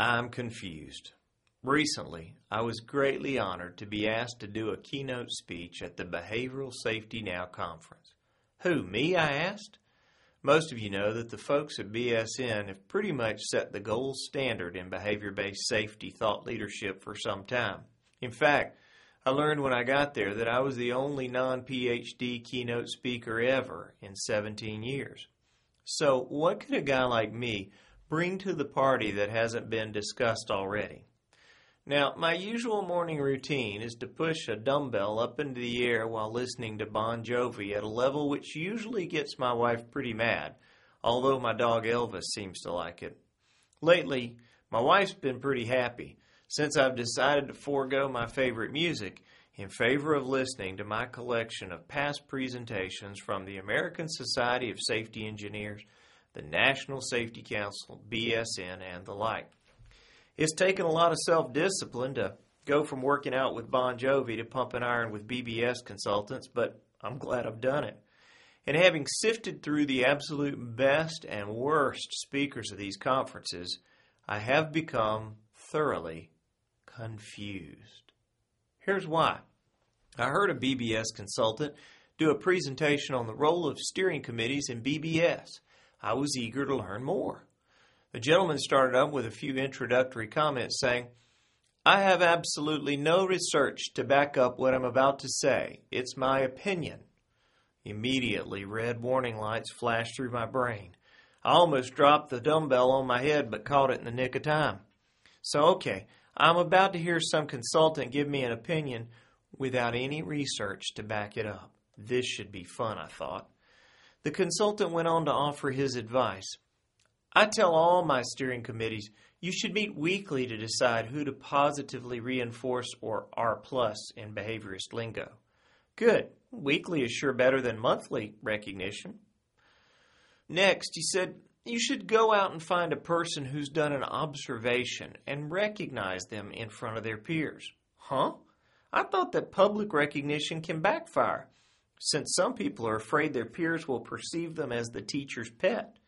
I'm confused. Recently, I was greatly honored to be asked to do a keynote speech at the Behavioral Safety Now conference. Who, me? I asked. Most of you know that the folks at BSN have pretty much set the gold standard in behavior based safety thought leadership for some time. In fact, I learned when I got there that I was the only non PhD keynote speaker ever in 17 years. So, what could a guy like me bring to the party that hasn't been discussed already? Now, my usual morning routine is to push a dumbbell up into the air while listening to Bon Jovi at a level which usually gets my wife pretty mad, although my dog Elvis seems to like it. Lately, my wife's been pretty happy since I've decided to forego my favorite music in favor of listening to my collection of past presentations from the American Society of Safety Engineers, the National Safety Council, BSN, and the like. It's taken a lot of self discipline to go from working out with Bon Jovi to pumping iron with BBS consultants, but I'm glad I've done it. And having sifted through the absolute best and worst speakers of these conferences, I have become thoroughly confused. Here's why. I heard a BBS consultant do a presentation on the role of steering committees in BBS. I was eager to learn more. The gentleman started up with a few introductory comments saying, I have absolutely no research to back up what I'm about to say. It's my opinion. Immediately, red warning lights flashed through my brain. I almost dropped the dumbbell on my head but caught it in the nick of time. So, okay, I'm about to hear some consultant give me an opinion without any research to back it up. This should be fun, I thought. The consultant went on to offer his advice. I tell all my steering committees you should meet weekly to decide who to positively reinforce or R plus in behaviorist lingo. Good. Weekly is sure better than monthly recognition. Next, he said, you should go out and find a person who's done an observation and recognize them in front of their peers. Huh? I thought that public recognition can backfire, since some people are afraid their peers will perceive them as the teacher's pet.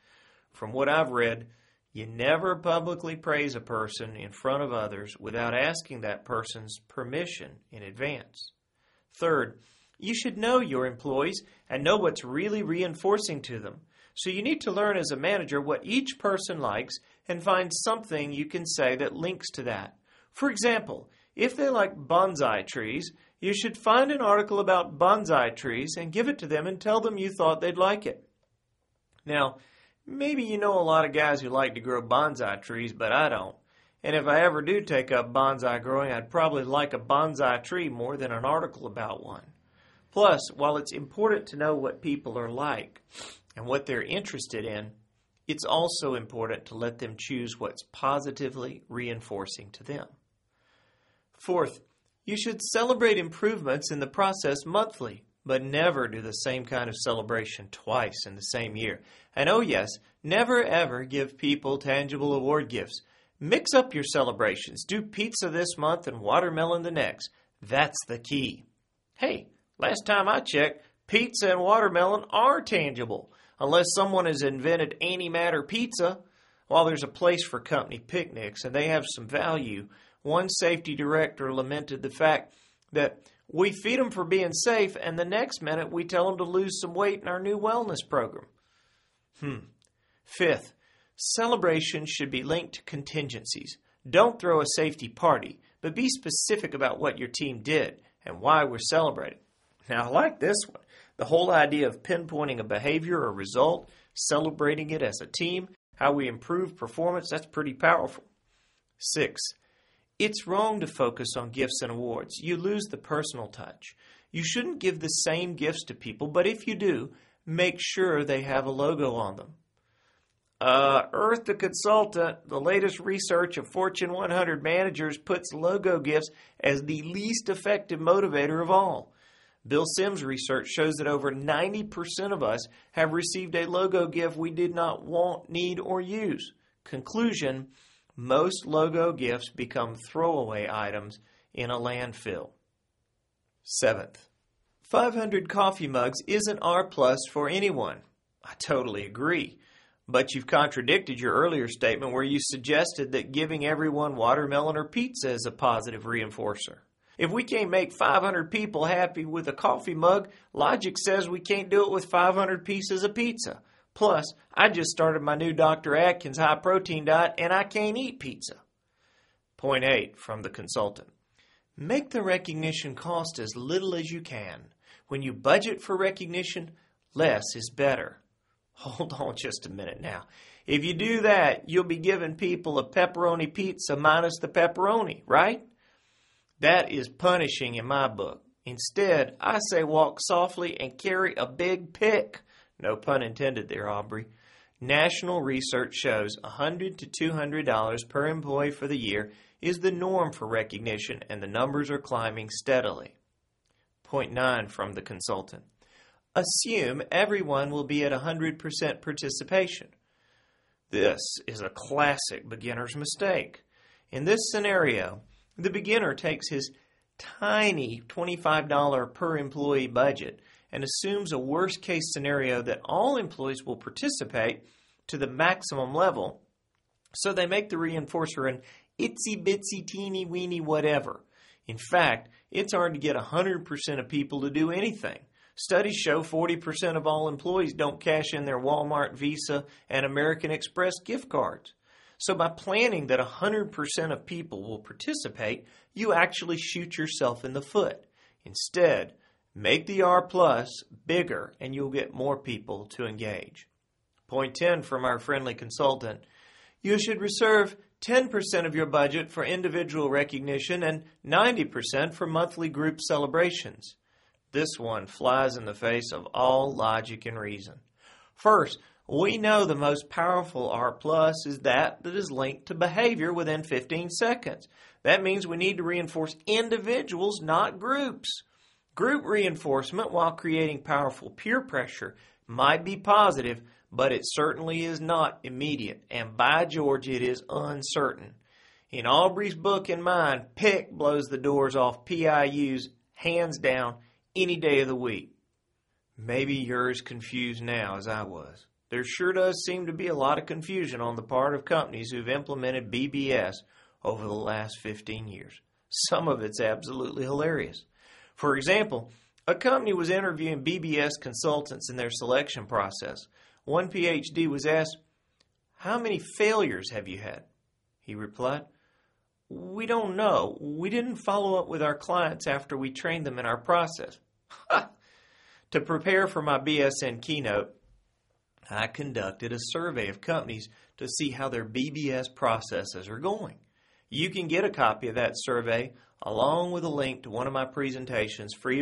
From what I've read, you never publicly praise a person in front of others without asking that person's permission in advance. Third, you should know your employees and know what's really reinforcing to them. So you need to learn as a manager what each person likes and find something you can say that links to that. For example, if they like bonsai trees, you should find an article about bonsai trees and give it to them and tell them you thought they'd like it. Now, Maybe you know a lot of guys who like to grow bonsai trees, but I don't. And if I ever do take up bonsai growing, I'd probably like a bonsai tree more than an article about one. Plus, while it's important to know what people are like and what they're interested in, it's also important to let them choose what's positively reinforcing to them. Fourth, you should celebrate improvements in the process monthly but never do the same kind of celebration twice in the same year. And oh, yes, never ever give people tangible award gifts. Mix up your celebrations. Do pizza this month and watermelon the next. That's the key. Hey, last time I checked, pizza and watermelon are tangible, unless someone has invented antimatter pizza. While there's a place for company picnics and they have some value, one safety director lamented the fact that we feed them for being safe, and the next minute we tell them to lose some weight in our new wellness program. Hmm. Fifth, celebration should be linked to contingencies. Don't throw a safety party, but be specific about what your team did and why we're celebrating. Now, I like this one. The whole idea of pinpointing a behavior or result, celebrating it as a team, how we improve performance, that's pretty powerful. Six, it's wrong to focus on gifts and awards. You lose the personal touch. You shouldn't give the same gifts to people, but if you do, make sure they have a logo on them. Uh, Earth the Consultant, the latest research of Fortune 100 managers puts logo gifts as the least effective motivator of all. Bill Sims' research shows that over 90% of us have received a logo gift we did not want, need, or use. Conclusion most logo gifts become throwaway items in a landfill. Seventh, 500 coffee mugs isn't R plus for anyone. I totally agree. But you've contradicted your earlier statement where you suggested that giving everyone watermelon or pizza is a positive reinforcer. If we can't make 500 people happy with a coffee mug, logic says we can't do it with 500 pieces of pizza. Plus, I just started my new Dr. Atkins high protein diet and I can't eat pizza. Point 8 from the consultant. Make the recognition cost as little as you can. When you budget for recognition, less is better. Hold on just a minute now. If you do that, you'll be giving people a pepperoni pizza minus the pepperoni, right? That is punishing in my book. Instead, I say walk softly and carry a big pick. No pun intended there, Aubrey. National research shows 100 to $200 per employee for the year is the norm for recognition, and the numbers are climbing steadily. Point 9 from the consultant. Assume everyone will be at 100% participation. This is a classic beginner's mistake. In this scenario, the beginner takes his tiny $25 per employee budget and assumes a worst case scenario that all employees will participate to the maximum level, so they make the reinforcer an itsy bitsy teeny weeny whatever. In fact, it's hard to get 100% of people to do anything. Studies show 40% of all employees don't cash in their Walmart, Visa, and American Express gift cards. So by planning that 100% of people will participate, you actually shoot yourself in the foot. Instead, make the R plus bigger and you'll get more people to engage. Point 10 from our friendly consultant. You should reserve 10% of your budget for individual recognition and 90% for monthly group celebrations. This one flies in the face of all logic and reason. First, we know the most powerful R plus is that that is linked to behavior within 15 seconds. That means we need to reinforce individuals, not groups. Group reinforcement, while creating powerful peer pressure, might be positive, but it certainly is not immediate, and by George, it is uncertain. In Aubrey's book and mine, PIC blows the doors off PIUs hands down any day of the week. Maybe you're as confused now as I was. There sure does seem to be a lot of confusion on the part of companies who've implemented BBS over the last 15 years. Some of it's absolutely hilarious. For example, a company was interviewing BBS consultants in their selection process. One PhD was asked, How many failures have you had? He replied, We don't know. We didn't follow up with our clients after we trained them in our process. to prepare for my BSN keynote, I conducted a survey of companies to see how their BBS processes are going. You can get a copy of that survey along with a link to one of my presentations free